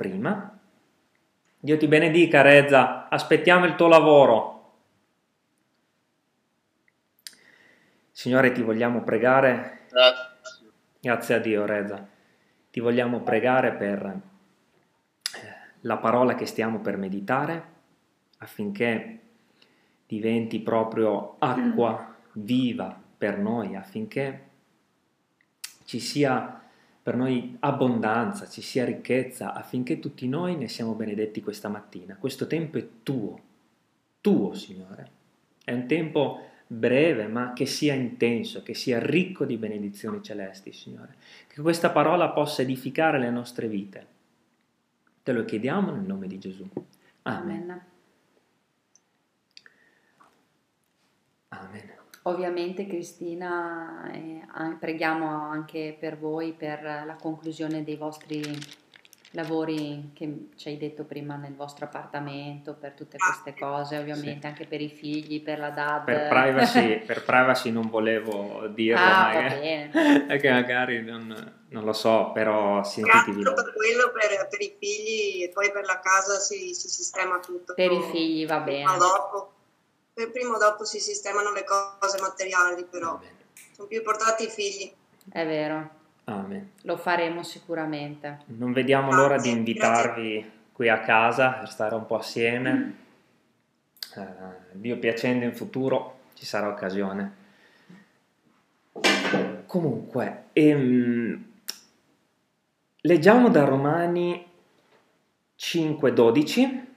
prima. Dio ti benedica, Reza, aspettiamo il tuo lavoro. Signore, ti vogliamo pregare. Grazie. Grazie a Dio, Reza. Ti vogliamo pregare per eh, la parola che stiamo per meditare affinché diventi proprio acqua viva per noi, affinché ci sia per noi abbondanza, ci sia ricchezza, affinché tutti noi ne siamo benedetti questa mattina. Questo tempo è tuo, tuo Signore. È un tempo breve, ma che sia intenso, che sia ricco di benedizioni celesti, Signore. Che questa parola possa edificare le nostre vite. Te lo chiediamo nel nome di Gesù. Amen. Amen. Amen. Ovviamente Cristina, eh, preghiamo anche per voi per la conclusione dei vostri lavori che ci hai detto prima nel vostro appartamento, per tutte queste cose, ovviamente anche per i figli, per la DAD. Per privacy, per privacy non volevo dirlo, Ah, va ma bene. perché magari non, non lo so, però sentitevi. Per quello, per, per i figli e poi per la casa si, si sistema tutto. Per i figli va bene. dopo, per prima o dopo si sistemano le cose materiali, però sono più importanti i figli. È vero, Amen. lo faremo sicuramente. Non vediamo l'ora di Grazie, invitarvi qui a casa per stare un po' assieme. Eh, Dio piacendo in futuro ci sarà occasione. Comunque, ehm, leggiamo da Romani 5:12.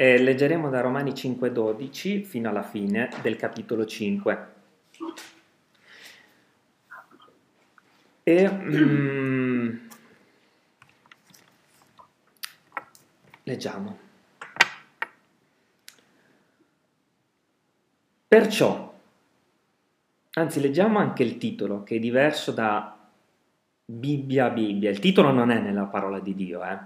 E leggeremo da Romani 5:12 fino alla fine del capitolo 5. E mm, leggiamo. Perciò, anzi leggiamo anche il titolo che è diverso da Bibbia Bibbia. Il titolo non è nella parola di Dio, eh?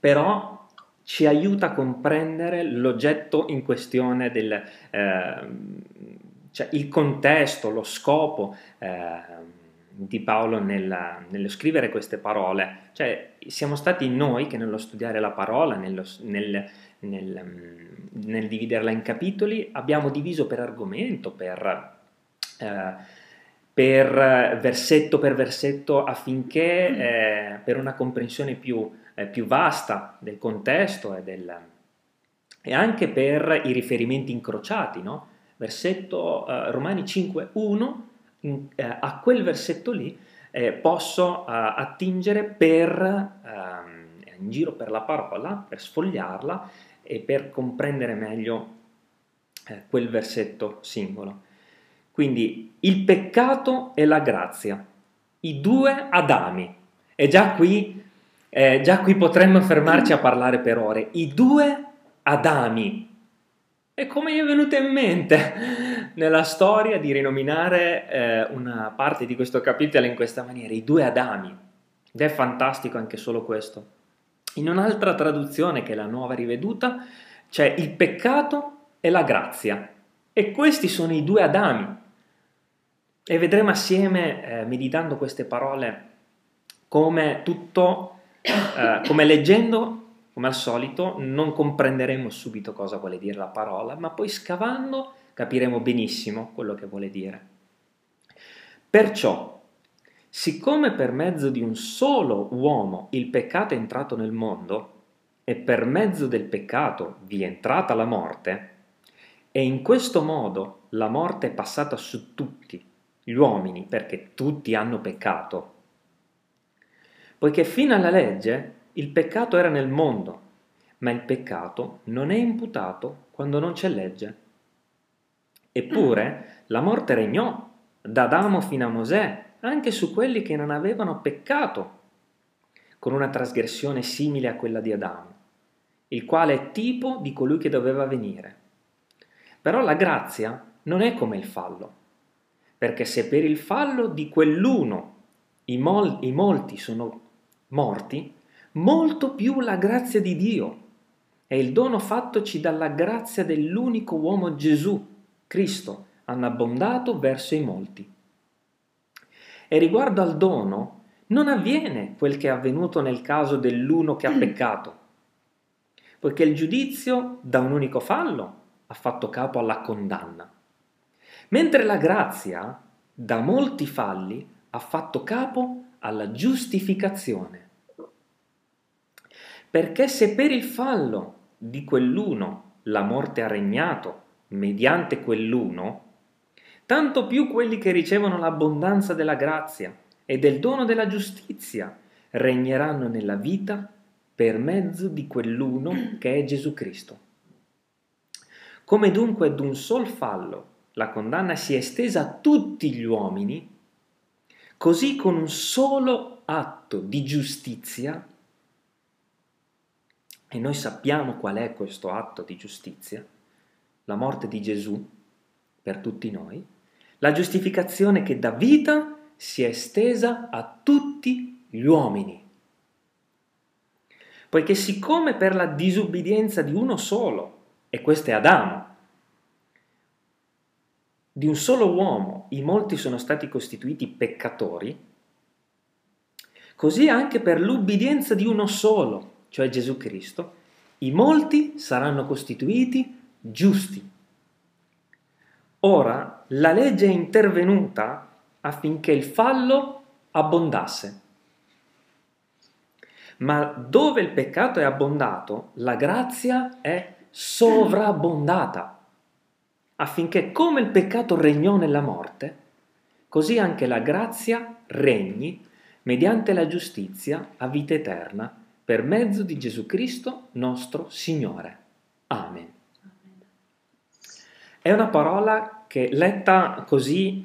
però ci aiuta a comprendere l'oggetto in questione del, ehm, cioè il contesto, lo scopo ehm, di Paolo nella- nello scrivere queste parole. Cioè, siamo stati noi che nello studiare la parola, nello- nel, nel, mm, nel dividerla in capitoli, abbiamo diviso per argomento, per, eh, per eh, versetto per versetto, affinché eh, per una comprensione più, eh, più vasta del contesto e, del, e anche per i riferimenti incrociati, no? Versetto eh, Romani 5.1 in- eh, a quel versetto lì eh, posso eh, attingere per ehm, in giro per la parola, per sfogliarla e per comprendere meglio eh, quel versetto singolo. Quindi il peccato e la grazia, i due Adami. E già qui, eh, già qui potremmo fermarci a parlare per ore. I due Adami. E come gli è venuto in mente nella storia di rinominare eh, una parte di questo capitolo in questa maniera, i due Adami. Ed è fantastico anche solo questo. In un'altra traduzione, che è la nuova riveduta, c'è il peccato e la grazia. E questi sono i due Adami. E vedremo assieme, eh, meditando queste parole, come tutto, eh, come leggendo, come al solito, non comprenderemo subito cosa vuole dire la parola, ma poi scavando capiremo benissimo quello che vuole dire. Perciò, siccome per mezzo di un solo uomo il peccato è entrato nel mondo, e per mezzo del peccato vi è entrata la morte, e in questo modo la morte è passata su tutti gli uomini perché tutti hanno peccato, poiché fino alla legge il peccato era nel mondo, ma il peccato non è imputato quando non c'è legge. Eppure la morte regnò da Adamo fino a Mosè, anche su quelli che non avevano peccato, con una trasgressione simile a quella di Adamo, il quale è tipo di colui che doveva venire. Però la grazia non è come il fallo, perché se per il fallo di quell'uno i, mol- i molti sono morti, molto più la grazia di Dio e il dono fattoci dalla grazia dell'unico uomo Gesù, Cristo, hanno abbondato verso i molti. E riguardo al dono, non avviene quel che è avvenuto nel caso dell'uno che ha peccato, poiché il giudizio da un unico fallo ha fatto capo alla condanna, mentre la grazia da molti falli ha fatto capo alla giustificazione. Perché se per il fallo di quell'uno la morte ha regnato mediante quell'uno, tanto più quelli che ricevono l'abbondanza della grazia e del dono della giustizia regneranno nella vita per mezzo di quell'uno che è Gesù Cristo. Come dunque d'un sol fallo la condanna si è estesa a tutti gli uomini, così con un solo atto di giustizia, e noi sappiamo qual è questo atto di giustizia, la morte di Gesù per tutti noi, la giustificazione che dà vita si è estesa a tutti gli uomini. Poiché siccome per la disubbidienza di uno solo, e questo è Adamo, di un solo uomo i molti sono stati costituiti peccatori, così anche per l'ubbidienza di uno solo, cioè Gesù Cristo, i molti saranno costituiti giusti. Ora la legge è intervenuta affinché il fallo abbondasse. Ma dove il peccato è abbondato, la grazia è sovrabbondata affinché come il peccato regnò nella morte, così anche la grazia regni mediante la giustizia a vita eterna per mezzo di Gesù Cristo nostro Signore. Amen. È una parola che letta così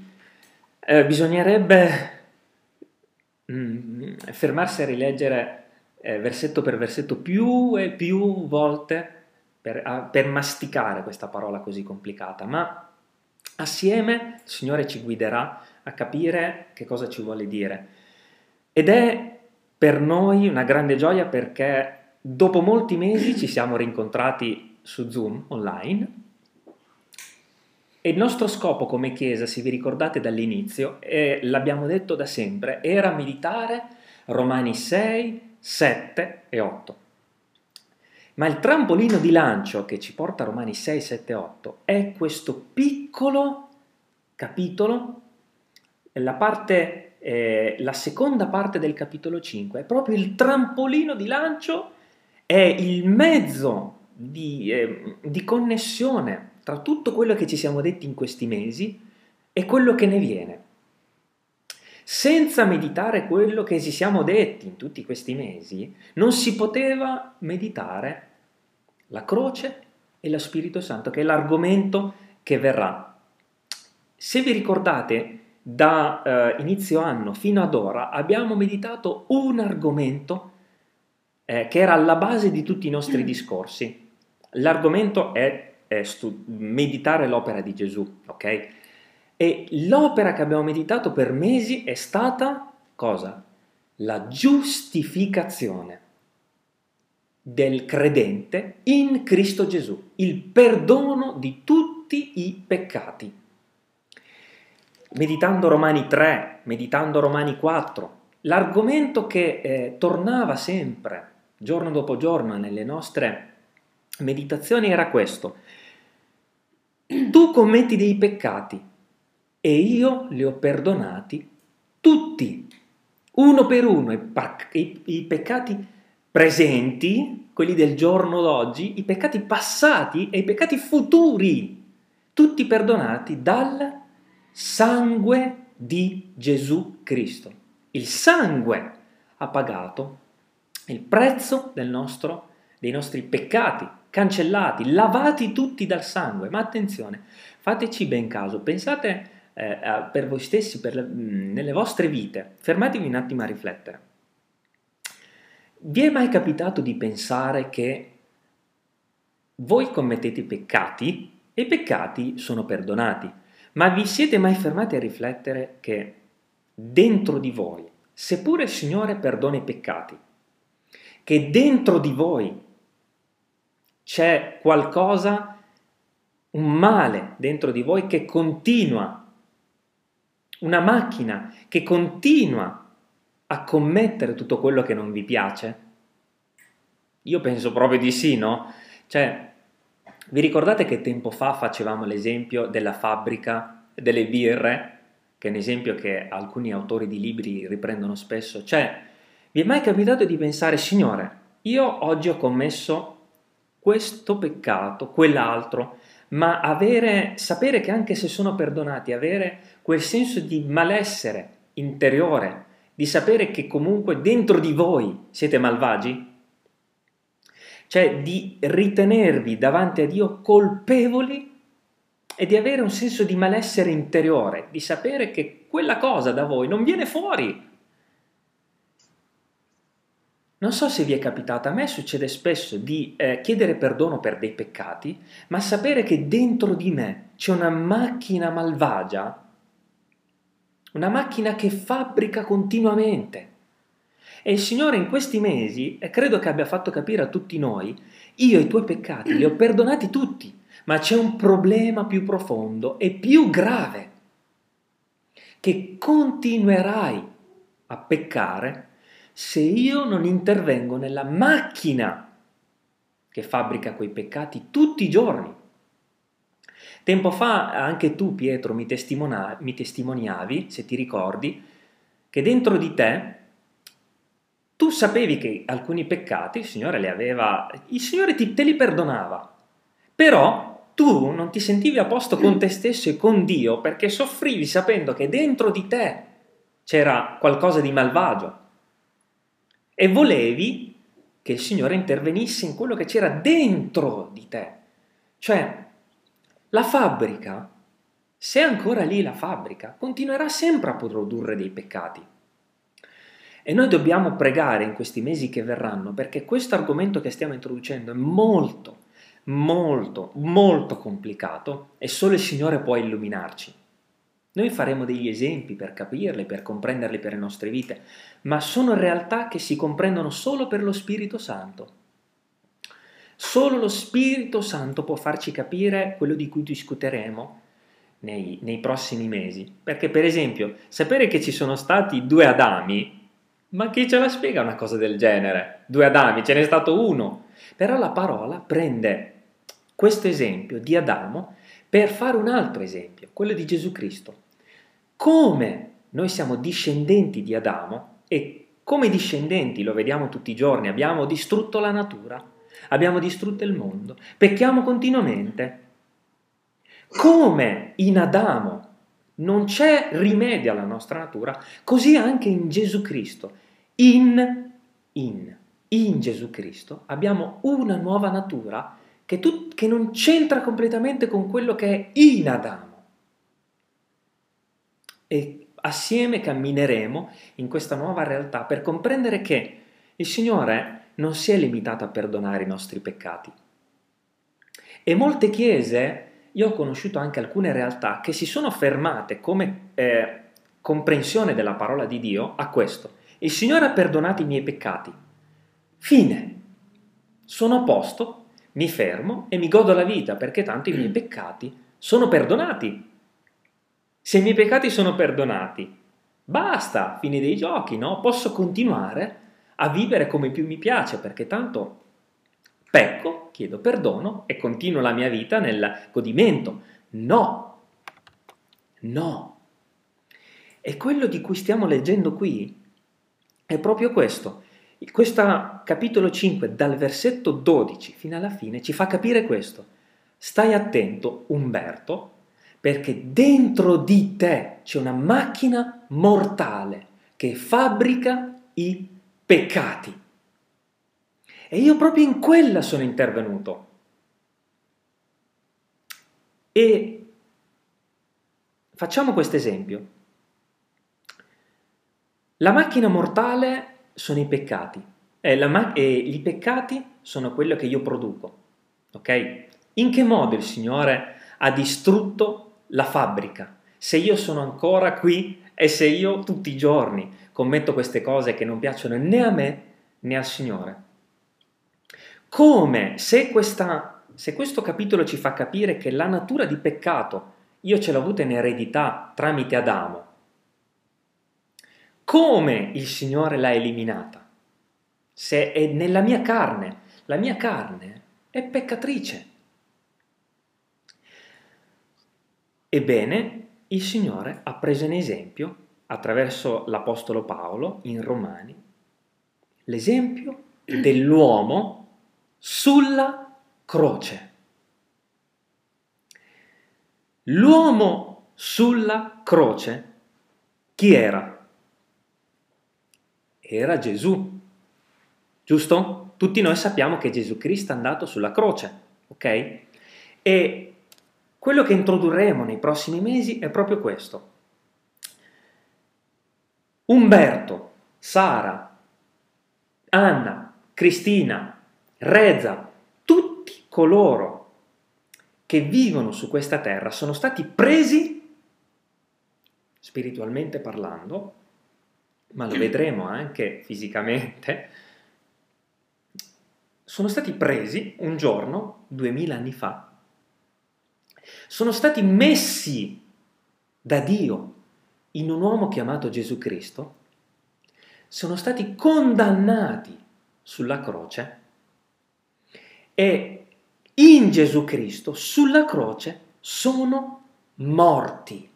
eh, bisognerebbe mm, fermarsi a rileggere eh, versetto per versetto più e più volte per, a, per masticare questa parola così complicata, ma assieme il Signore ci guiderà a capire che cosa ci vuole dire. Ed è per noi una grande gioia perché dopo molti mesi ci siamo rincontrati su Zoom online e il nostro scopo come Chiesa, se vi ricordate dall'inizio, e l'abbiamo detto da sempre, era meditare Romani 6, 7 e 8. Ma il trampolino di lancio che ci porta a Romani 6, 7, 8 è questo piccolo capitolo, la, parte, eh, la seconda parte del capitolo 5, è proprio il trampolino di lancio, è il mezzo di, eh, di connessione tra tutto quello che ci siamo detti in questi mesi e quello che ne viene. Senza meditare quello che ci siamo detti in tutti questi mesi, non si poteva meditare la croce e lo Spirito Santo, che è l'argomento che verrà. Se vi ricordate, da eh, inizio anno fino ad ora abbiamo meditato un argomento eh, che era alla base di tutti i nostri discorsi. L'argomento è, è stu- meditare l'opera di Gesù, ok? E l'opera che abbiamo meditato per mesi è stata cosa? La giustificazione del credente in Cristo Gesù, il perdono di tutti i peccati. Meditando Romani 3, meditando Romani 4, l'argomento che eh, tornava sempre, giorno dopo giorno, nelle nostre meditazioni era questo. Tu commetti dei peccati e io li ho perdonati tutti, uno per uno, i, i, i peccati presenti, quelli del giorno d'oggi, i peccati passati e i peccati futuri, tutti perdonati dal sangue di Gesù Cristo. Il sangue ha pagato il prezzo nostro, dei nostri peccati, cancellati, lavati tutti dal sangue. Ma attenzione, fateci ben caso, pensate eh, per voi stessi, per le, nelle vostre vite, fermatevi un attimo a riflettere. Vi è mai capitato di pensare che voi commettete peccati e i peccati sono perdonati, ma vi siete mai fermati a riflettere che dentro di voi, seppure il Signore perdona i peccati, che dentro di voi c'è qualcosa, un male dentro di voi che continua, una macchina che continua a commettere tutto quello che non vi piace? Io penso proprio di sì, no? Cioè, vi ricordate che tempo fa facevamo l'esempio della fabbrica delle birre, che è un esempio che alcuni autori di libri riprendono spesso? Cioè, vi è mai capitato di pensare, Signore, io oggi ho commesso questo peccato, quell'altro, ma avere, sapere che anche se sono perdonati, avere quel senso di malessere interiore, di sapere che comunque dentro di voi siete malvagi, cioè di ritenervi davanti a Dio colpevoli e di avere un senso di malessere interiore, di sapere che quella cosa da voi non viene fuori. Non so se vi è capitato, a me succede spesso di eh, chiedere perdono per dei peccati, ma sapere che dentro di me c'è una macchina malvagia, una macchina che fabbrica continuamente e il Signore in questi mesi, e credo che abbia fatto capire a tutti noi, io i tuoi peccati li ho perdonati tutti, ma c'è un problema più profondo e più grave, che continuerai a peccare se io non intervengo nella macchina che fabbrica quei peccati tutti i giorni. Tempo fa anche tu, Pietro, mi, mi testimoniavi, se ti ricordi, che dentro di te tu sapevi che alcuni peccati il Signore li aveva, il Signore ti, te li perdonava, però tu non ti sentivi a posto con te stesso e con Dio perché soffrivi sapendo che dentro di te c'era qualcosa di malvagio e volevi che il Signore intervenisse in quello che c'era dentro di te. Cioè, la fabbrica, se è ancora lì la fabbrica, continuerà sempre a produrre dei peccati. E noi dobbiamo pregare in questi mesi che verranno perché questo argomento che stiamo introducendo è molto, molto, molto complicato e solo il Signore può illuminarci. Noi faremo degli esempi per capirli, per comprenderli per le nostre vite, ma sono realtà che si comprendono solo per lo Spirito Santo. Solo lo Spirito Santo può farci capire quello di cui discuteremo nei, nei prossimi mesi. Perché, per esempio, sapere che ci sono stati due Adami ma chi ce la spiega una cosa del genere? Due Adami, ce n'è stato uno. Però la parola prende questo esempio di Adamo per fare un altro esempio, quello di Gesù Cristo. Come noi siamo discendenti di Adamo e come discendenti, lo vediamo tutti i giorni, abbiamo distrutto la natura, abbiamo distrutto il mondo, pecchiamo continuamente. Come in Adamo non c'è rimedio alla nostra natura, così anche in Gesù Cristo. In, in, in Gesù Cristo abbiamo una nuova natura che, tu, che non c'entra completamente con quello che è in Adamo. E assieme cammineremo in questa nuova realtà per comprendere che il Signore non si è limitato a perdonare i nostri peccati. E molte chiese io ho conosciuto anche alcune realtà che si sono fermate come eh, comprensione della parola di Dio a questo. Il Signore ha perdonato i miei peccati. Fine. Sono a posto, mi fermo e mi godo la vita perché tanto i miei peccati sono perdonati. Se i miei peccati sono perdonati, basta, fine dei giochi, no? Posso continuare a vivere come più mi piace perché tanto pecco, chiedo perdono e continuo la mia vita nel godimento. No, no. E quello di cui stiamo leggendo qui è proprio questo. Questo capitolo 5, dal versetto 12 fino alla fine, ci fa capire questo. Stai attento, Umberto, perché dentro di te c'è una macchina mortale che fabbrica i peccati. E io proprio in quella sono intervenuto. E facciamo questo esempio. La macchina mortale sono i peccati e, ma- e i peccati sono quello che io produco. Ok? In che modo il Signore ha distrutto la fabbrica? Se io sono ancora qui e se io tutti i giorni commetto queste cose che non piacciono né a me né al Signore. Come se, questa, se questo capitolo ci fa capire che la natura di peccato io ce l'ho avuta in eredità tramite Adamo, come il Signore l'ha eliminata. Se è nella mia carne, la mia carne è peccatrice. Ebbene, il Signore ha preso in esempio, attraverso l'Apostolo Paolo in Romani, l'esempio dell'uomo sulla croce. L'uomo sulla croce, chi era? Era Gesù, giusto? Tutti noi sappiamo che Gesù Cristo è andato sulla croce, ok? E quello che introdurremo nei prossimi mesi è proprio questo. Umberto, Sara, Anna, Cristina, Reza, tutti coloro che vivono su questa terra sono stati presi, spiritualmente parlando, ma lo vedremo anche fisicamente, sono stati presi un giorno, duemila anni fa, sono stati messi da Dio in un uomo chiamato Gesù Cristo, sono stati condannati sulla croce. E in Gesù Cristo, sulla croce, sono morti.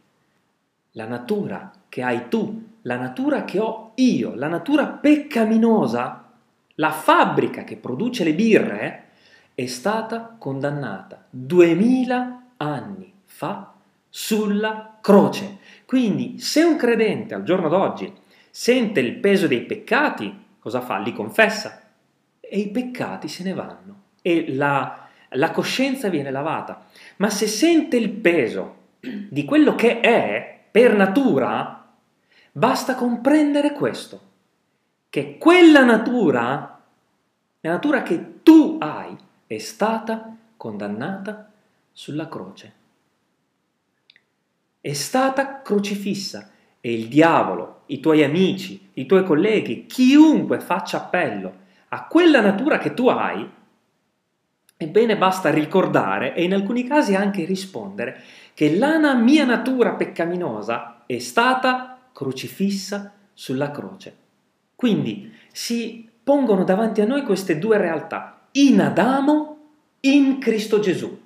La natura che hai tu, la natura che ho io, la natura peccaminosa, la fabbrica che produce le birre, è stata condannata duemila anni fa sulla croce. Quindi se un credente al giorno d'oggi sente il peso dei peccati, cosa fa? Li confessa e i peccati se ne vanno. E la la coscienza viene lavata, ma se sente il peso di quello che è per natura, basta comprendere questo, che quella natura, la natura che tu hai, è stata condannata sulla croce. È stata crocifissa e il diavolo, i tuoi amici, i tuoi colleghi, chiunque faccia appello a quella natura che tu hai, Ebbene basta ricordare e in alcuni casi anche rispondere che la mia natura peccaminosa è stata crocifissa sulla croce. Quindi si pongono davanti a noi queste due realtà, in Adamo, in Cristo Gesù.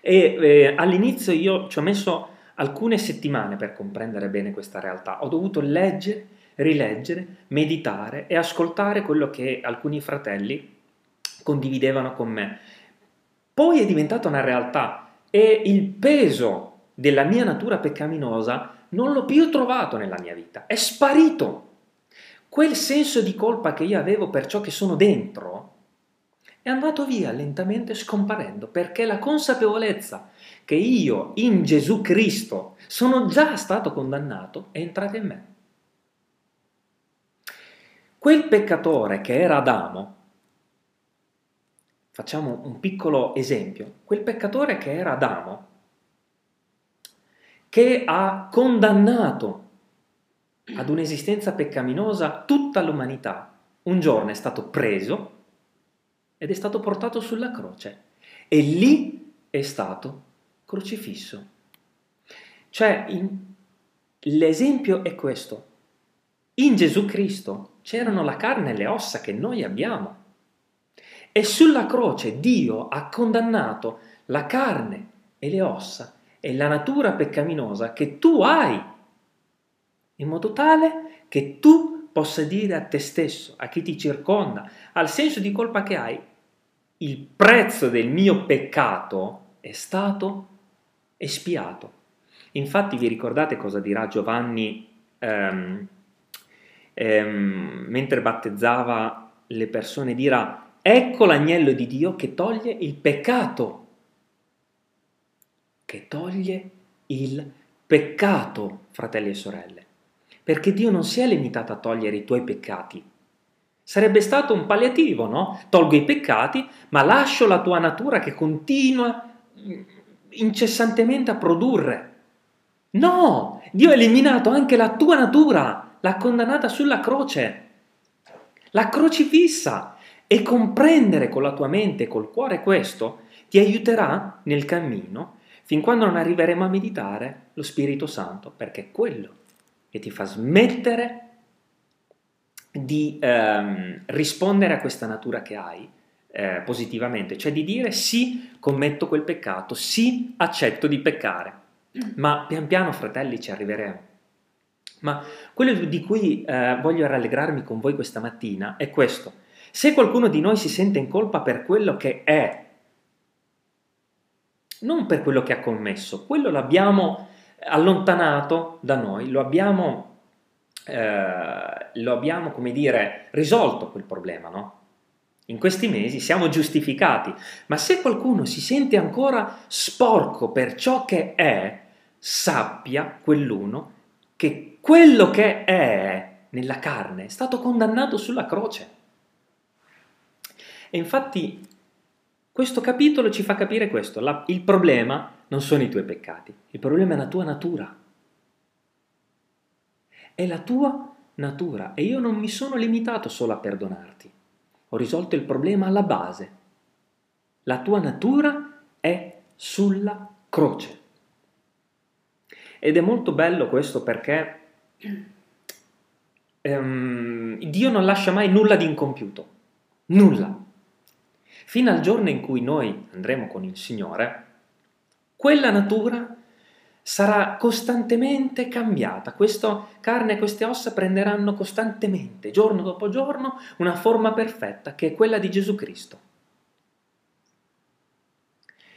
E eh, all'inizio io ci ho messo alcune settimane per comprendere bene questa realtà. Ho dovuto leggere, rileggere, meditare e ascoltare quello che alcuni fratelli condividevano con me. Poi è diventata una realtà e il peso della mia natura peccaminosa non l'ho più trovato nella mia vita, è sparito. Quel senso di colpa che io avevo per ciò che sono dentro è andato via lentamente scomparendo perché la consapevolezza che io in Gesù Cristo sono già stato condannato è entrata in me. Quel peccatore che era Adamo Facciamo un piccolo esempio. Quel peccatore che era Adamo, che ha condannato ad un'esistenza peccaminosa tutta l'umanità, un giorno è stato preso ed è stato portato sulla croce e lì è stato crocifisso. Cioè, in, l'esempio è questo. In Gesù Cristo c'erano la carne e le ossa che noi abbiamo. E sulla croce Dio ha condannato la carne e le ossa e la natura peccaminosa che tu hai, in modo tale che tu possa dire a te stesso, a chi ti circonda, al senso di colpa che hai, il prezzo del mio peccato è stato espiato. Infatti vi ricordate cosa dirà Giovanni ehm, ehm, mentre battezzava le persone? Dirà Ecco l'agnello di Dio che toglie il peccato, che toglie il peccato, fratelli e sorelle, perché Dio non si è limitato a togliere i tuoi peccati. Sarebbe stato un palliativo, no? Tolgo i peccati, ma lascio la tua natura che continua incessantemente a produrre. No, Dio ha eliminato anche la tua natura, l'ha condannata sulla croce, l'ha crocifissa e comprendere con la tua mente e col cuore questo ti aiuterà nel cammino fin quando non arriveremo a meditare lo Spirito Santo, perché quello che ti fa smettere di ehm, rispondere a questa natura che hai eh, positivamente, cioè di dire sì, commetto quel peccato, sì, accetto di peccare. Ma pian piano, fratelli, ci arriveremo. Ma quello di cui eh, voglio rallegrarmi con voi questa mattina è questo. Se qualcuno di noi si sente in colpa per quello che è, non per quello che ha commesso, quello l'abbiamo allontanato da noi, lo abbiamo, eh, lo abbiamo come dire, risolto quel problema, no? In questi mesi siamo giustificati, ma se qualcuno si sente ancora sporco per ciò che è, sappia quell'uno che quello che è nella carne è stato condannato sulla croce. E infatti questo capitolo ci fa capire questo, la, il problema non sono i tuoi peccati, il problema è la tua natura. È la tua natura e io non mi sono limitato solo a perdonarti, ho risolto il problema alla base. La tua natura è sulla croce. Ed è molto bello questo perché ehm, Dio non lascia mai nulla di incompiuto, nulla. Fino al giorno in cui noi andremo con il Signore, quella natura sarà costantemente cambiata. Questa carne e queste ossa prenderanno costantemente, giorno dopo giorno, una forma perfetta che è quella di Gesù Cristo.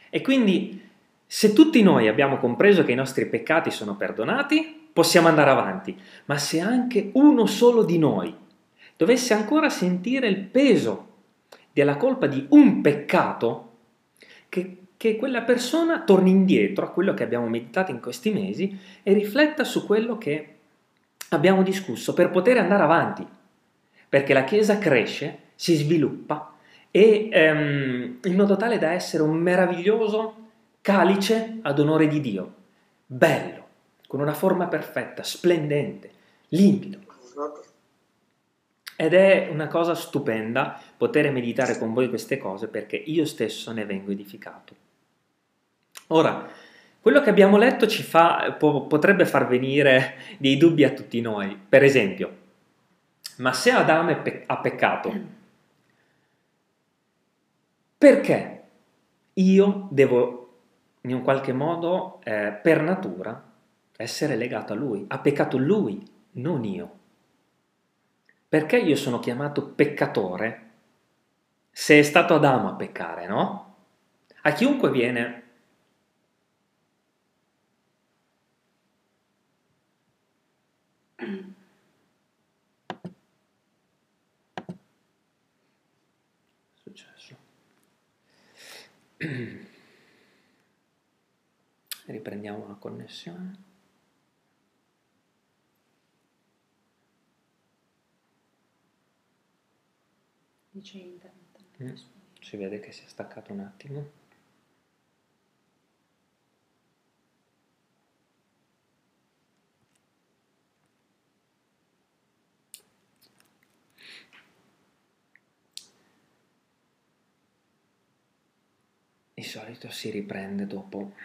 E quindi, se tutti noi abbiamo compreso che i nostri peccati sono perdonati, possiamo andare avanti. Ma se anche uno solo di noi dovesse ancora sentire il peso della colpa di un peccato, che che quella persona torni indietro a quello che abbiamo meditato in questi mesi e rifletta su quello che abbiamo discusso per poter andare avanti, perché la Chiesa cresce, si sviluppa e ehm, in modo tale da essere un meraviglioso calice ad onore di Dio, bello, con una forma perfetta, splendente, limpido. Ed è una cosa stupenda poter meditare con voi queste cose perché io stesso ne vengo edificato. Ora, quello che abbiamo letto ci fa, po- potrebbe far venire dei dubbi a tutti noi. Per esempio, ma se Adamo pe- ha peccato, perché io devo in un qualche modo, eh, per natura, essere legato a lui? Ha peccato lui, non io. Perché io sono chiamato peccatore se è stato Adamo a peccare, no? A chiunque viene successo? Riprendiamo la connessione. Dice internet. Mm. Si vede che si è staccato un attimo. Di solito si riprende dopo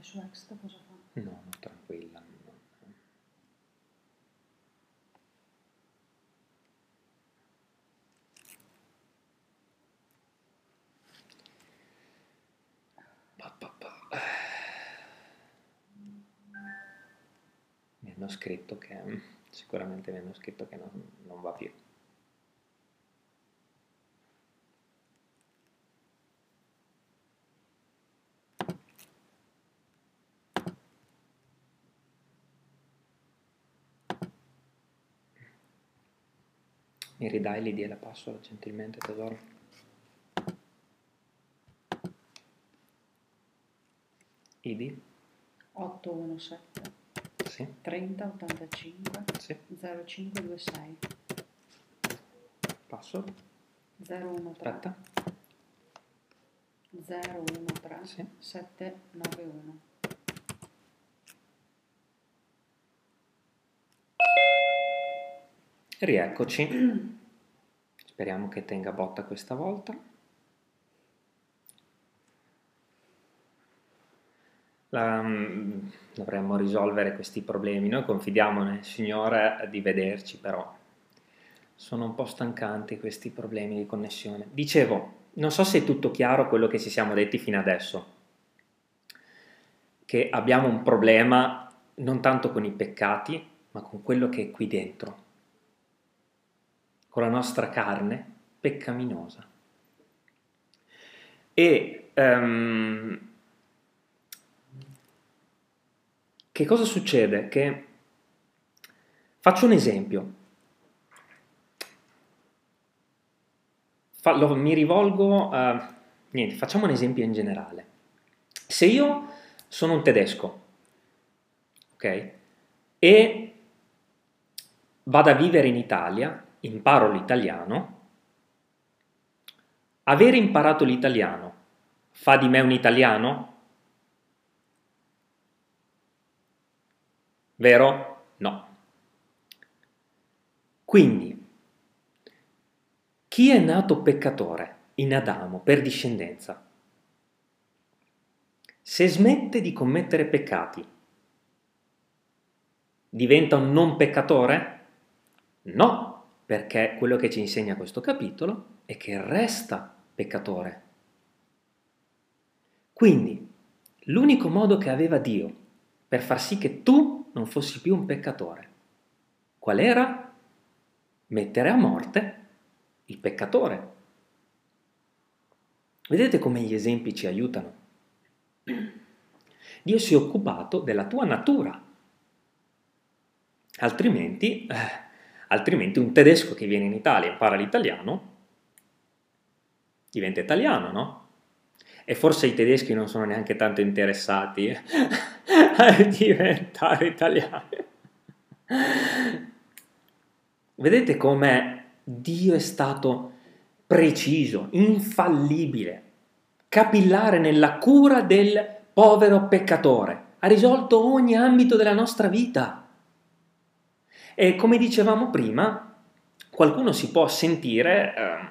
Se vai su extra cosa fa? No, no, tranquilla. no. Pa, pa, pa. Mi hanno scritto che sicuramente mi hanno scritto che non, non va più. Mi ridai l'id e la password gentilmente, tesoro? ID? 817 Sì, 30 85 sì. 0526 Password? 013 Aspetta. 013 Sì. 791. Rieccoci. Speriamo che tenga botta questa volta. La- mm, dovremmo risolvere questi problemi. Noi confidiamo nel Signore di vederci, però sono un po' stancanti questi problemi di connessione. Dicevo, non so se è tutto chiaro quello che ci siamo detti fino adesso, che abbiamo un problema non tanto con i peccati, ma con quello che è qui dentro con la nostra carne peccaminosa. E ehm, che cosa succede? Che faccio un esempio. Fa- lo- mi rivolgo a... Niente, facciamo un esempio in generale. Se io sono un tedesco, ok? E vado a vivere in Italia, imparo l'italiano, aver imparato l'italiano fa di me un italiano? Vero? No. Quindi, chi è nato peccatore in Adamo per discendenza? Se smette di commettere peccati, diventa un non peccatore? No, perché quello che ci insegna questo capitolo è che resta peccatore. Quindi, l'unico modo che aveva Dio per far sì che tu non fossi più un peccatore, qual era? Mettere a morte il peccatore. Vedete come gli esempi ci aiutano? Dio si è occupato della tua natura, altrimenti... Eh, altrimenti un tedesco che viene in Italia e impara l'italiano diventa italiano, no? E forse i tedeschi non sono neanche tanto interessati a diventare italiani. Vedete come Dio è stato preciso, infallibile, capillare nella cura del povero peccatore. Ha risolto ogni ambito della nostra vita. E come dicevamo prima, qualcuno si può sentire eh,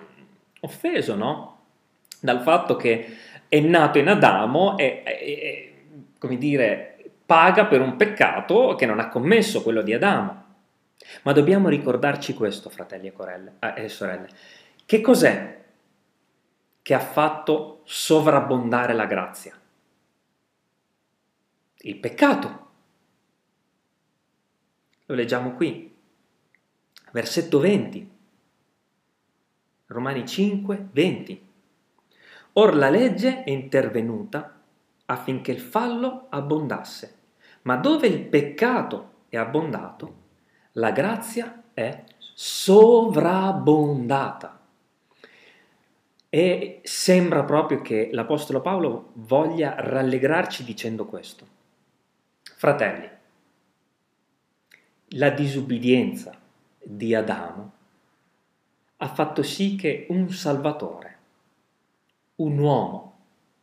offeso, no? Dal fatto che è nato in Adamo e, e, e, come dire, paga per un peccato che non ha commesso, quello di Adamo. Ma dobbiamo ricordarci questo, fratelli e, corelle, eh, e sorelle. Che cos'è che ha fatto sovrabbondare la grazia? Il peccato. Lo leggiamo qui, versetto 20, Romani 5, 20. Or la legge è intervenuta affinché il fallo abbondasse, ma dove il peccato è abbondato, la grazia è sovrabbondata. E sembra proprio che l'Apostolo Paolo voglia rallegrarci dicendo questo. Fratelli, la disubbidienza di Adamo ha fatto sì che un Salvatore, un uomo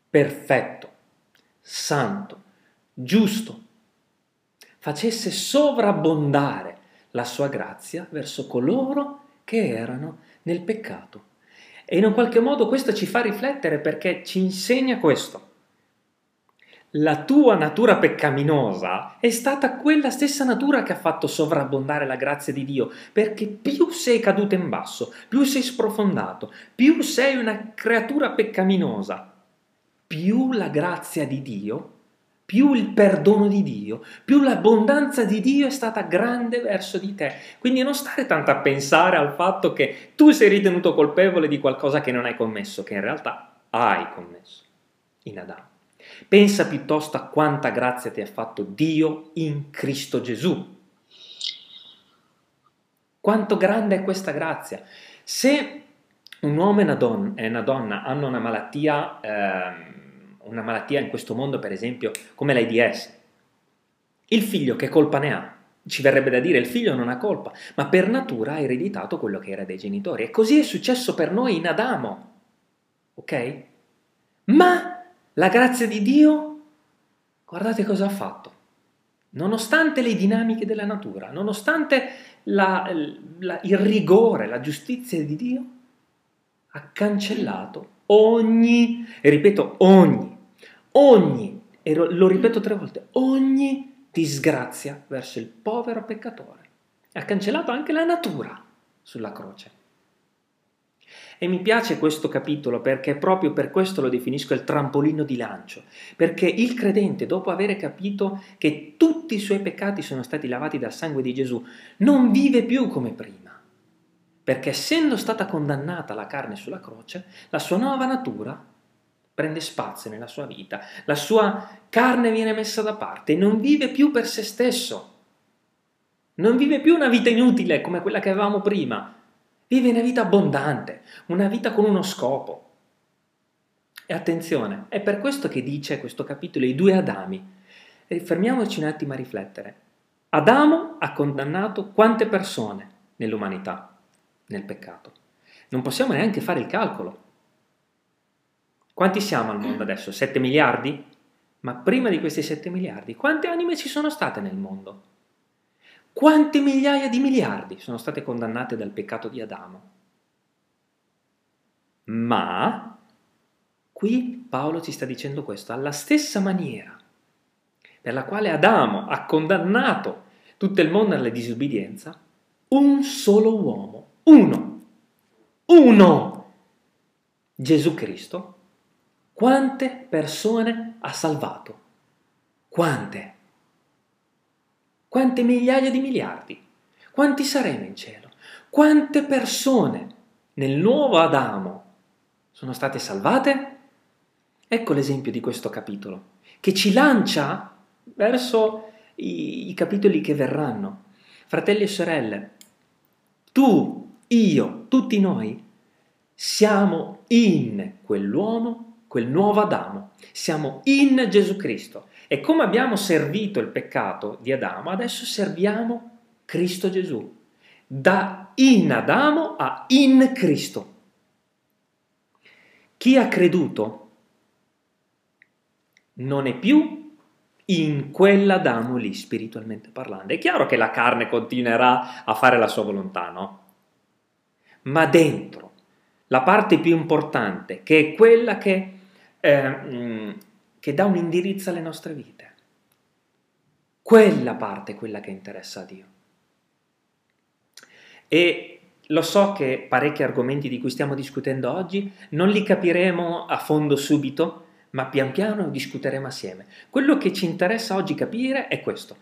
perfetto, santo, giusto, facesse sovrabbondare la sua grazia verso coloro che erano nel peccato. E in un qualche modo questo ci fa riflettere perché ci insegna questo la tua natura peccaminosa è stata quella stessa natura che ha fatto sovrabbondare la grazia di Dio, perché più sei caduto in basso, più sei sprofondato, più sei una creatura peccaminosa, più la grazia di Dio, più il perdono di Dio, più l'abbondanza di Dio è stata grande verso di te. Quindi non stare tanto a pensare al fatto che tu sei ritenuto colpevole di qualcosa che non hai commesso, che in realtà hai commesso in Adamo. Pensa piuttosto a quanta grazia ti ha fatto Dio in Cristo Gesù. Quanto grande è questa grazia. Se un uomo e una donna, e una donna hanno una malattia, eh, una malattia in questo mondo, per esempio, come l'AIDS, il figlio che colpa ne ha? Ci verrebbe da dire il figlio non ha colpa, ma per natura ha ereditato quello che era dei genitori. E così è successo per noi in Adamo. Ok? Ma la grazia di Dio, guardate cosa ha fatto. Nonostante le dinamiche della natura, nonostante la, la, il rigore, la giustizia di Dio, ha cancellato ogni, e ripeto ogni, ogni, e lo ripeto tre volte, ogni disgrazia verso il povero peccatore. Ha cancellato anche la natura sulla croce. E mi piace questo capitolo perché proprio per questo lo definisco il trampolino di lancio, perché il credente, dopo aver capito che tutti i suoi peccati sono stati lavati dal sangue di Gesù, non vive più come prima, perché essendo stata condannata la carne sulla croce, la sua nuova natura prende spazio nella sua vita, la sua carne viene messa da parte e non vive più per se stesso. Non vive più una vita inutile come quella che avevamo prima, Vive una vita abbondante, una vita con uno scopo. E attenzione, è per questo che dice questo capitolo i due Adami. E fermiamoci un attimo a riflettere. Adamo ha condannato quante persone nell'umanità, nel peccato. Non possiamo neanche fare il calcolo. Quanti siamo al mondo adesso? 7 miliardi? Ma prima di questi 7 miliardi, quante anime ci sono state nel mondo? Quante migliaia di miliardi sono state condannate dal peccato di Adamo? Ma qui Paolo ci sta dicendo questo, alla stessa maniera per la quale Adamo ha condannato tutto il mondo alla disobbedienza, un solo uomo, uno, uno, Gesù Cristo, quante persone ha salvato? Quante? Quante migliaia di miliardi? Quanti saremo in cielo? Quante persone nel nuovo Adamo sono state salvate? Ecco l'esempio di questo capitolo, che ci lancia verso i, i capitoli che verranno. Fratelli e sorelle, tu, io, tutti noi siamo in quell'uomo, quel nuovo Adamo, siamo in Gesù Cristo. E come abbiamo servito il peccato di Adamo, adesso serviamo Cristo Gesù. Da in Adamo a in Cristo. Chi ha creduto non è più in quell'Adamo lì, spiritualmente parlando. È chiaro che la carne continuerà a fare la sua volontà, no? Ma dentro, la parte più importante, che è quella che eh, che dà un indirizzo alle nostre vite. Quella parte è quella che interessa a Dio. E lo so che parecchi argomenti di cui stiamo discutendo oggi non li capiremo a fondo subito, ma pian piano discuteremo assieme. Quello che ci interessa oggi capire è questo.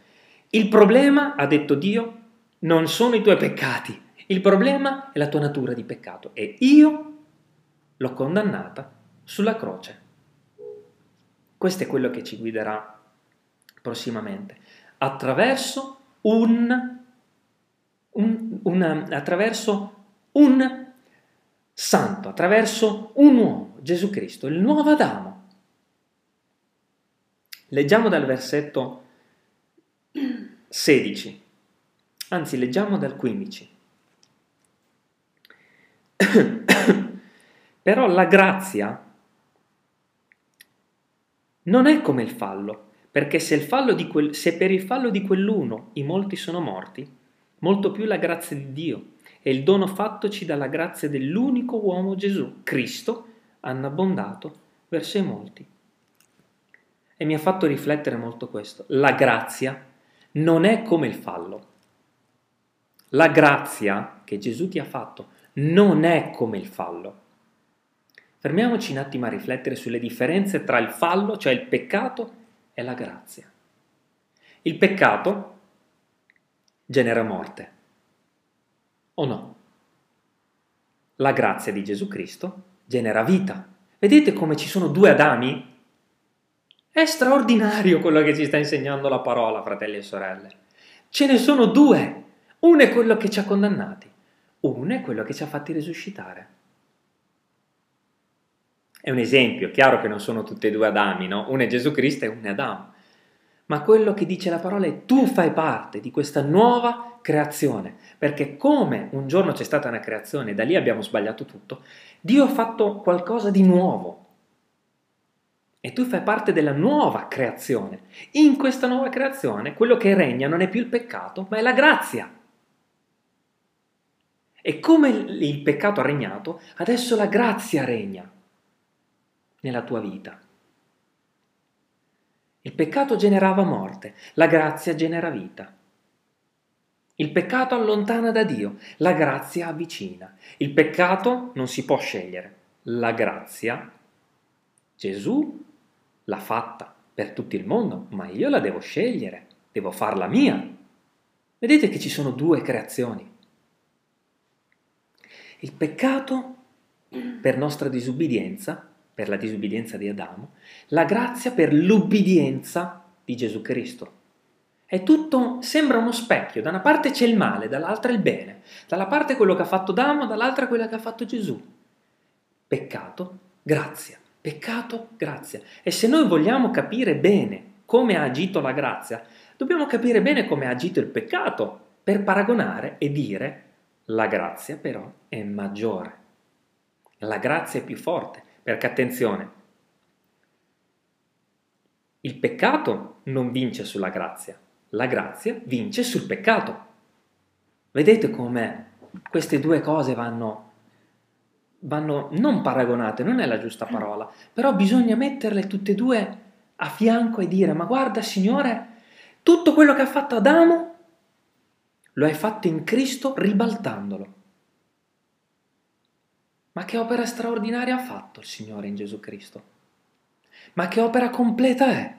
Il problema, ha detto Dio, non sono i tuoi peccati, il problema è la tua natura di peccato e io l'ho condannata sulla croce. Questo è quello che ci guiderà prossimamente, attraverso un, un, un, attraverso un santo, attraverso un uomo, Gesù Cristo, il nuovo Adamo. Leggiamo dal versetto 16, anzi leggiamo dal 15. Però la grazia non è come il fallo, perché se, il quel, se per il fallo di quell'uno i molti sono morti, molto più la grazia di Dio e il dono fattoci dalla grazia dell'unico uomo Gesù, Cristo, hanno abbondato verso i molti. E mi ha fatto riflettere molto questo. La grazia non è come il fallo. La grazia che Gesù ti ha fatto non è come il fallo. Fermiamoci un attimo a riflettere sulle differenze tra il fallo, cioè il peccato, e la grazia. Il peccato genera morte, o no? La grazia di Gesù Cristo genera vita. Vedete come ci sono due Adami? È straordinario quello che ci sta insegnando la parola, fratelli e sorelle. Ce ne sono due. Uno è quello che ci ha condannati, uno è quello che ci ha fatti risuscitare. È un esempio, chiaro che non sono tutti e due Adami, no? Uno è Gesù Cristo e uno è Adamo. Ma quello che dice la parola è tu fai parte di questa nuova creazione, perché come un giorno c'è stata una creazione e da lì abbiamo sbagliato tutto, Dio ha fatto qualcosa di nuovo. e tu fai parte della nuova creazione. In questa nuova creazione quello che regna non è più il peccato, ma è la grazia. E come il peccato ha regnato, adesso la grazia regna nella tua vita. Il peccato generava morte, la grazia genera vita. Il peccato allontana da Dio, la grazia avvicina. Il peccato non si può scegliere, la grazia, Gesù l'ha fatta per tutto il mondo, ma io la devo scegliere, devo farla mia. Vedete che ci sono due creazioni. Il peccato per nostra disubbidienza per la disubbidienza di Adamo, la grazia per l'ubbidienza di Gesù Cristo. È tutto, sembra uno specchio, da una parte c'è il male, dall'altra il bene, dalla parte quello che ha fatto Adamo, dall'altra quello che ha fatto Gesù. Peccato, grazia, peccato, grazia. E se noi vogliamo capire bene come ha agito la grazia, dobbiamo capire bene come ha agito il peccato per paragonare e dire la grazia però è maggiore. La grazia è più forte. Perché attenzione, il peccato non vince sulla grazia, la grazia vince sul peccato. Vedete come queste due cose vanno, vanno non paragonate, non è la giusta parola, però bisogna metterle tutte e due a fianco e dire, ma guarda Signore, tutto quello che ha fatto Adamo lo hai fatto in Cristo ribaltandolo. Ma che opera straordinaria ha fatto il Signore in Gesù Cristo? Ma che opera completa è?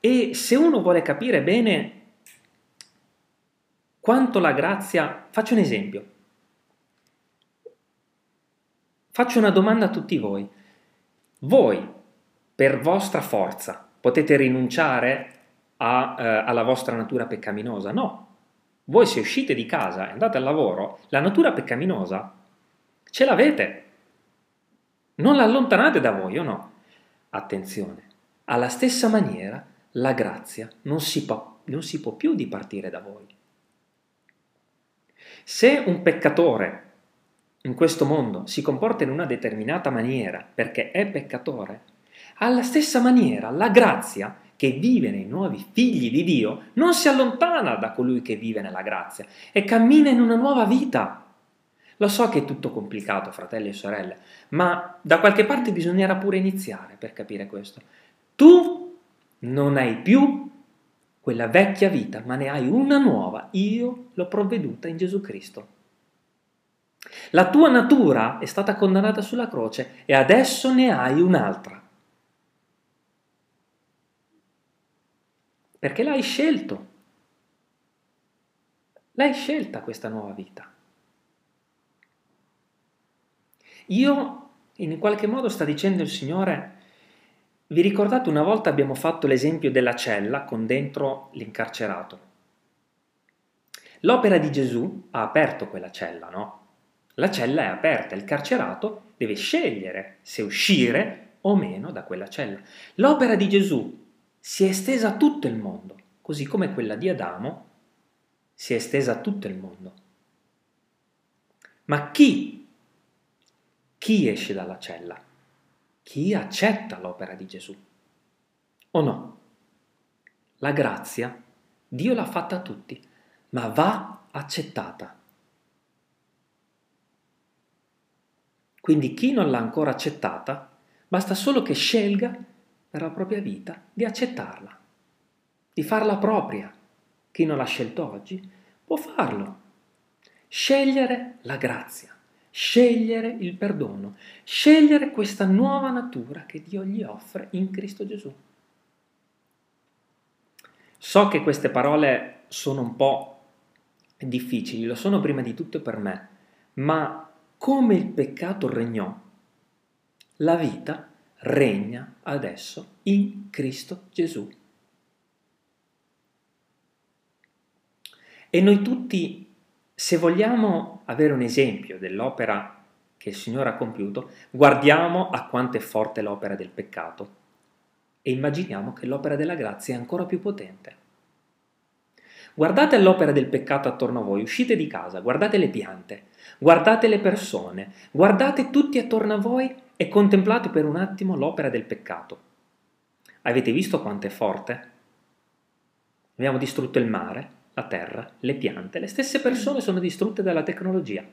E se uno vuole capire bene quanto la grazia... Faccio un esempio. Faccio una domanda a tutti voi. Voi, per vostra forza, potete rinunciare a, eh, alla vostra natura peccaminosa? No. Voi se uscite di casa e andate al lavoro, la natura peccaminosa Ce l'avete. Non la allontanate da voi o no? Attenzione, alla stessa maniera la grazia non si, può, non si può più dipartire da voi. Se un peccatore in questo mondo si comporta in una determinata maniera perché è peccatore, alla stessa maniera la grazia che vive nei nuovi figli di Dio non si allontana da colui che vive nella grazia e cammina in una nuova vita. Lo so che è tutto complicato, fratelli e sorelle, ma da qualche parte bisognerà pure iniziare per capire questo. Tu non hai più quella vecchia vita, ma ne hai una nuova. Io l'ho provveduta in Gesù Cristo. La tua natura è stata condannata sulla croce e adesso ne hai un'altra. Perché l'hai scelto. L'hai scelta questa nuova vita. Io, in qualche modo, sta dicendo il Signore, vi ricordate una volta abbiamo fatto l'esempio della cella con dentro l'incarcerato. L'opera di Gesù ha aperto quella cella, no? La cella è aperta, il carcerato deve scegliere se uscire o meno da quella cella. L'opera di Gesù si è estesa a tutto il mondo, così come quella di Adamo si è estesa a tutto il mondo. Ma chi chi esce dalla cella? Chi accetta l'opera di Gesù? O no? La grazia Dio l'ha fatta a tutti, ma va accettata. Quindi chi non l'ha ancora accettata, basta solo che scelga per la propria vita di accettarla, di farla propria. Chi non l'ha scelto oggi può farlo. Scegliere la grazia scegliere il perdono, scegliere questa nuova natura che Dio gli offre in Cristo Gesù. So che queste parole sono un po' difficili, lo sono prima di tutto per me, ma come il peccato regnò, la vita regna adesso in Cristo Gesù. E noi tutti se vogliamo avere un esempio dell'opera che il Signore ha compiuto, guardiamo a quanto è forte l'opera del peccato e immaginiamo che l'opera della grazia è ancora più potente. Guardate l'opera del peccato attorno a voi, uscite di casa, guardate le piante, guardate le persone, guardate tutti attorno a voi e contemplate per un attimo l'opera del peccato. Avete visto quanto è forte? Abbiamo distrutto il mare, la terra, le piante, le stesse persone sono distrutte dalla tecnologia.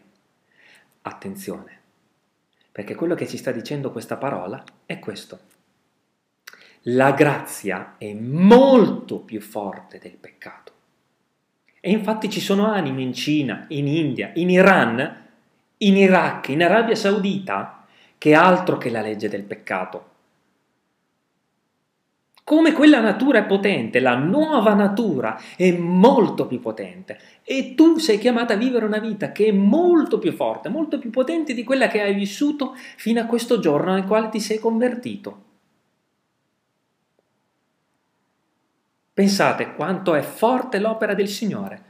Attenzione, perché quello che ci sta dicendo questa parola è questo. La grazia è molto più forte del peccato. E infatti ci sono anime in Cina, in India, in Iran, in Iraq, in Arabia Saudita, che altro che la legge del peccato. Come quella natura è potente, la nuova natura è molto più potente e tu sei chiamata a vivere una vita che è molto più forte, molto più potente di quella che hai vissuto fino a questo giorno nel quale ti sei convertito. Pensate quanto è forte l'opera del Signore.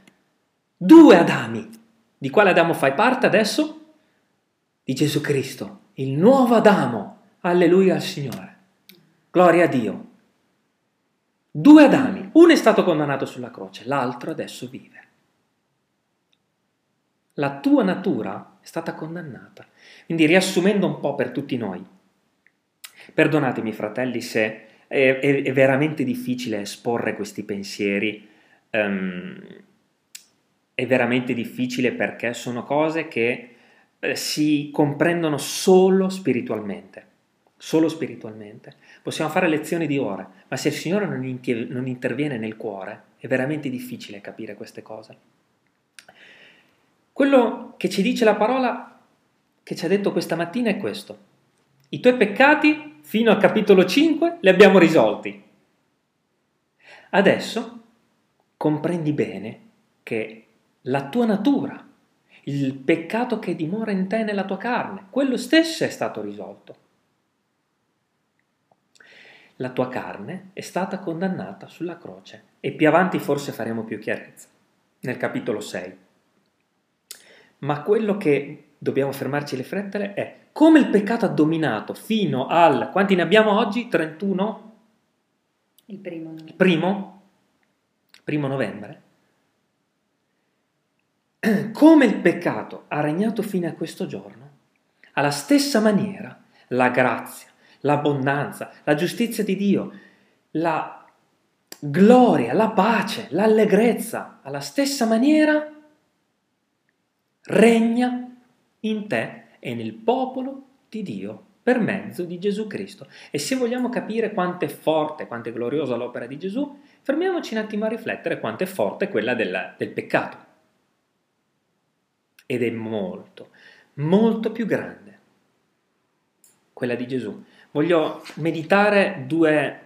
Due Adami. Di quale Adamo fai parte adesso? Di Gesù Cristo, il nuovo Adamo. Alleluia al Signore. Gloria a Dio. Due Adami. Uno è stato condannato sulla croce, l'altro adesso vive. La tua natura è stata condannata. Quindi riassumendo un po' per tutti noi. Perdonatemi fratelli se è, è, è veramente difficile esporre questi pensieri, um, è veramente difficile perché sono cose che eh, si comprendono solo spiritualmente, solo spiritualmente. Possiamo fare lezioni di ore, ma se il Signore non, inter- non interviene nel cuore, è veramente difficile capire queste cose. Quello che ci dice la parola che ci ha detto questa mattina è questo. I tuoi peccati fino al capitolo 5 li abbiamo risolti. Adesso comprendi bene che la tua natura, il peccato che dimora in te nella tua carne, quello stesso è stato risolto. La tua carne è stata condannata sulla croce e più avanti forse faremo più chiarezza, nel capitolo 6. Ma quello che dobbiamo fermarci a riflettere è come il peccato ha dominato fino al... quanti ne abbiamo oggi? 31? Il primo. Il primo? Primo novembre. Come il peccato ha regnato fino a questo giorno, alla stessa maniera la grazia, l'abbondanza, la giustizia di Dio, la gloria, la pace, l'allegrezza, alla stessa maniera regna in te e nel popolo di Dio per mezzo di Gesù Cristo. E se vogliamo capire quanto è forte, quanto è gloriosa l'opera di Gesù, fermiamoci un attimo a riflettere quanto è forte quella del, del peccato. Ed è molto, molto più grande quella di Gesù. Voglio meditare due,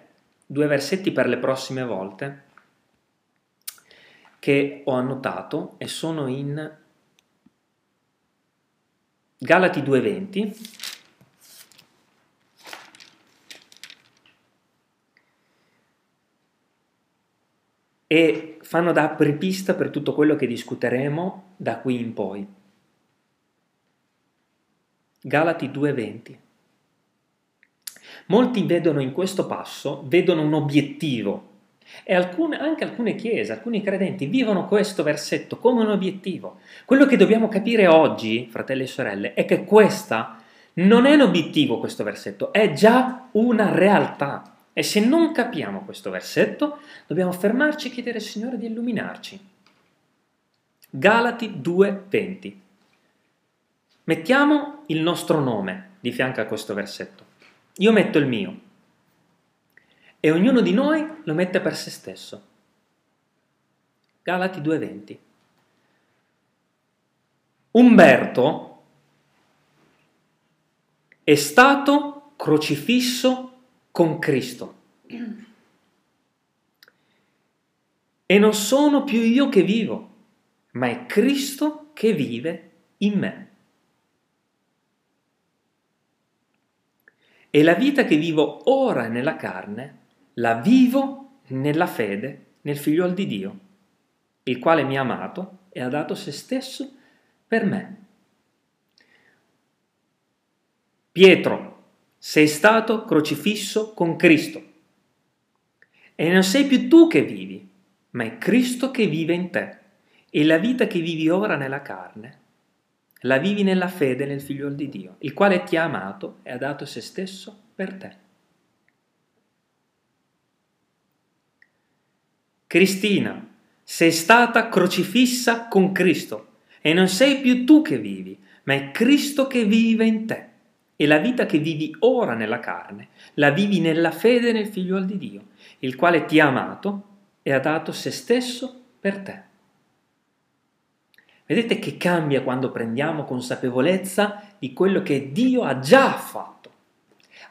due versetti per le prossime volte che ho annotato e sono in Galati 2.20 e fanno da apripista per tutto quello che discuteremo da qui in poi. Galati 2.20 Molti vedono in questo passo, vedono un obiettivo e alcune, anche alcune chiese, alcuni credenti vivono questo versetto come un obiettivo. Quello che dobbiamo capire oggi, fratelli e sorelle, è che questa non è un obiettivo questo versetto, è già una realtà. E se non capiamo questo versetto, dobbiamo fermarci e chiedere al Signore di illuminarci. Galati 2:20. Mettiamo il nostro nome di fianco a questo versetto. Io metto il mio e ognuno di noi lo mette per se stesso. Galati 2:20. Umberto è stato crocifisso con Cristo. E non sono più io che vivo, ma è Cristo che vive in me. E la vita che vivo ora nella carne la vivo nella fede nel figliuolo di Dio, il quale mi ha amato e ha dato se stesso per me. Pietro, sei stato crocifisso con Cristo e non sei più tu che vivi, ma è Cristo che vive in te e la vita che vivi ora nella carne la vivi nella fede nel figlio di Dio, il quale ti ha amato e ha dato se stesso per te. Cristina, sei stata crocifissa con Cristo e non sei più tu che vivi, ma è Cristo che vive in te. E la vita che vivi ora nella carne, la vivi nella fede nel figlio di Dio, il quale ti ha amato e ha dato se stesso per te. Vedete che cambia quando prendiamo consapevolezza di quello che Dio ha già fatto.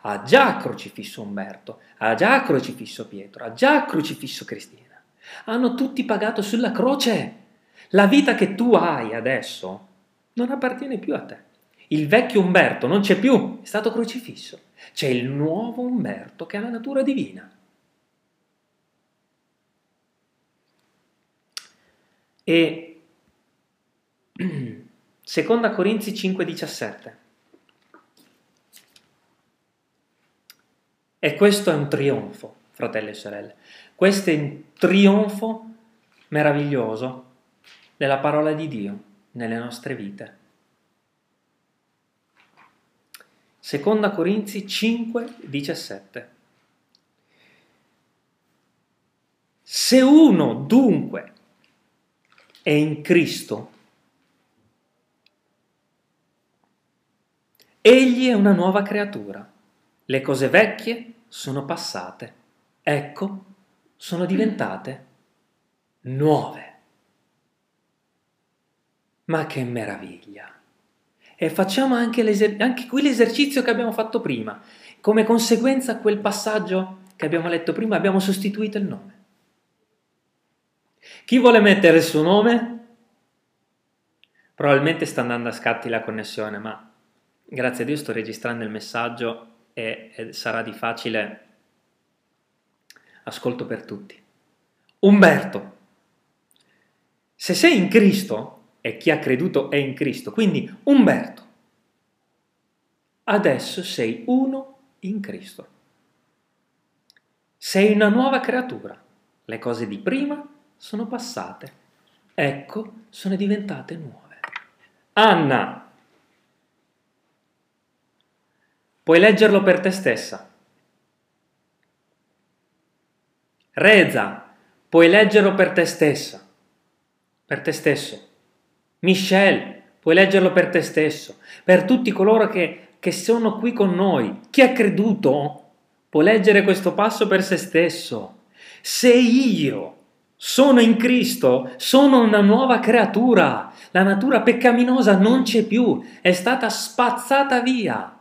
Ha già crocifisso Umberto, ha già crocifisso Pietro, ha già crocifisso Cristina. Hanno tutti pagato sulla croce. La vita che tu hai adesso non appartiene più a te. Il vecchio Umberto non c'è più, è stato crocifisso. C'è il nuovo Umberto che ha la natura divina. E seconda Corinzi 5:17. E questo è un trionfo, fratelli e sorelle. Questo è un trionfo meraviglioso della parola di Dio nelle nostre vite. Seconda Corinzi 5, 17. Se uno dunque è in Cristo, egli è una nuova creatura. Le cose vecchie sono passate. Ecco, sono diventate nuove. Ma che meraviglia! E facciamo anche, anche qui l'esercizio che abbiamo fatto prima. Come conseguenza a quel passaggio che abbiamo letto prima abbiamo sostituito il nome. Chi vuole mettere il suo nome? Probabilmente sta andando a scatti la connessione, ma grazie a Dio sto registrando il messaggio e, e sarà di facile ascolto per tutti. Umberto, se sei in Cristo, e chi ha creduto è in Cristo. Quindi Umberto, adesso sei uno in Cristo. Sei una nuova creatura. Le cose di prima sono passate. Ecco, sono diventate nuove. Anna, puoi leggerlo per te stessa. Reza, puoi leggerlo per te stessa, per te stesso. Michel, puoi leggerlo per te stesso, per tutti coloro che, che sono qui con noi. Chi ha creduto può leggere questo passo per se stesso. Se io sono in Cristo, sono una nuova creatura. La natura peccaminosa non c'è più, è stata spazzata via.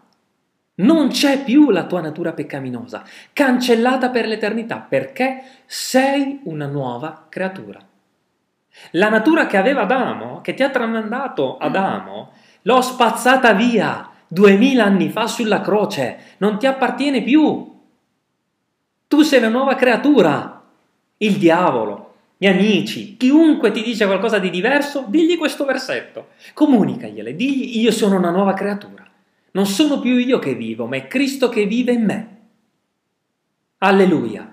Non c'è più la tua natura peccaminosa, cancellata per l'eternità, perché sei una nuova creatura. La natura che aveva Adamo, che ti ha tramandato Adamo, l'ho spazzata via duemila anni fa sulla croce, non ti appartiene più. Tu sei una nuova creatura. Il diavolo, gli amici, chiunque ti dice qualcosa di diverso, digli questo versetto, comunicagliele, digli io sono una nuova creatura. Non sono più io che vivo, ma è Cristo che vive in me. Alleluia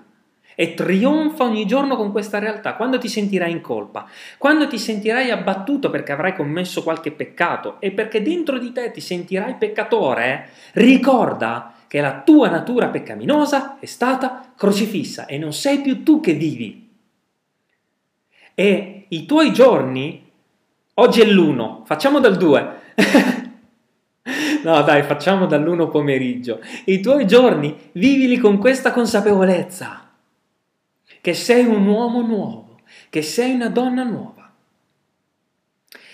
e trionfa ogni giorno con questa realtà. Quando ti sentirai in colpa, quando ti sentirai abbattuto perché avrai commesso qualche peccato e perché dentro di te ti sentirai peccatore, ricorda che la tua natura peccaminosa è stata crocifissa e non sei più tu che vivi. E i tuoi giorni, oggi è l'uno, facciamo dal due. no, dai, facciamo dall'uno pomeriggio. I tuoi giorni vivili con questa consapevolezza che sei un uomo nuovo, che sei una donna nuova.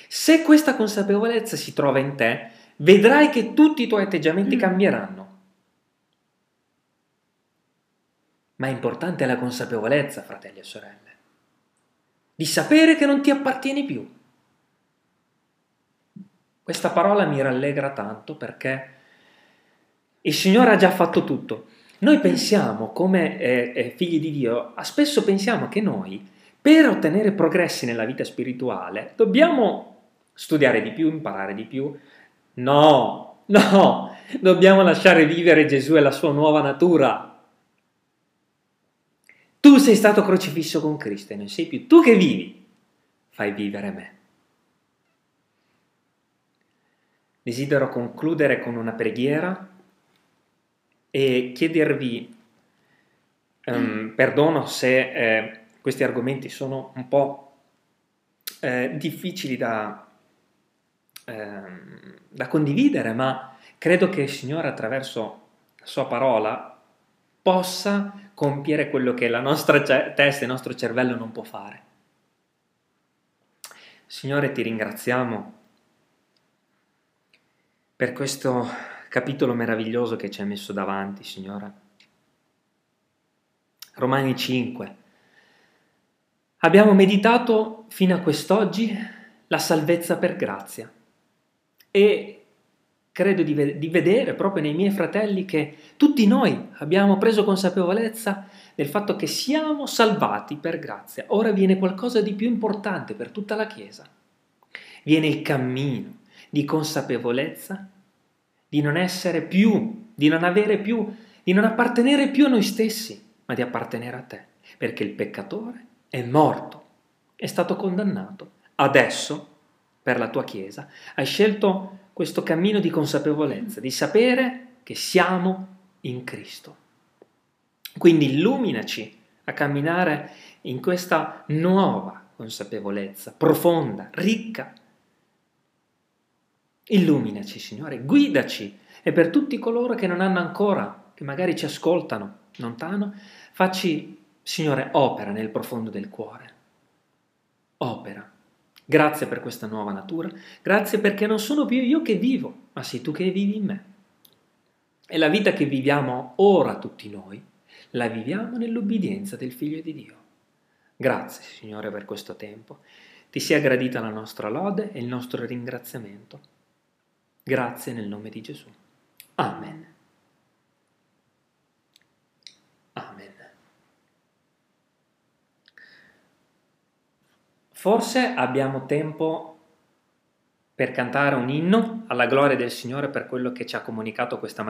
Se questa consapevolezza si trova in te, vedrai che tutti i tuoi atteggiamenti mm. cambieranno. Ma è importante la consapevolezza, fratelli e sorelle, di sapere che non ti appartieni più. Questa parola mi rallegra tanto perché il Signore ha già fatto tutto. Noi pensiamo, come eh, eh, figli di Dio, spesso pensiamo che noi, per ottenere progressi nella vita spirituale, dobbiamo studiare di più, imparare di più. No, no, dobbiamo lasciare vivere Gesù e la sua nuova natura. Tu sei stato crocifisso con Cristo e non sei più tu che vivi, fai vivere me. Desidero concludere con una preghiera e chiedervi um, perdono se eh, questi argomenti sono un po' eh, difficili da, eh, da condividere, ma credo che il Signore attraverso la sua parola possa compiere quello che la nostra testa, il nostro cervello non può fare. Signore, ti ringraziamo per questo capitolo meraviglioso che ci hai messo davanti, Signore. Romani 5. Abbiamo meditato fino a quest'oggi la salvezza per grazia e credo di, di, vedere proprio nei miei fratelli che tutti noi abbiamo preso consapevolezza del fatto che siamo salvati per grazia. Ora viene qualcosa di più importante per tutta la Chiesa. Viene il cammino di consapevolezza di non essere più, di non avere più, di non appartenere più a noi stessi, ma di appartenere a te, perché il peccatore è morto, è stato condannato. Adesso, per la tua Chiesa, hai scelto questo cammino di consapevolezza, di sapere che siamo in Cristo. Quindi illuminaci a camminare in questa nuova consapevolezza, profonda, ricca. Illuminaci, Signore, guidaci e per tutti coloro che non hanno ancora, che magari ci ascoltano lontano, facci, Signore, opera nel profondo del cuore. Opera Grazie per questa nuova natura, grazie perché non sono più io che vivo, ma sei tu che vivi in me. E la vita che viviamo ora tutti noi, la viviamo nell'ubbidienza del Figlio di Dio. Grazie Signore per questo tempo. Ti sia gradita la nostra lode e il nostro ringraziamento. Grazie nel nome di Gesù. Amen. Forse abbiamo tempo per cantare un inno alla gloria del Signore per quello che ci ha comunicato questa mattina.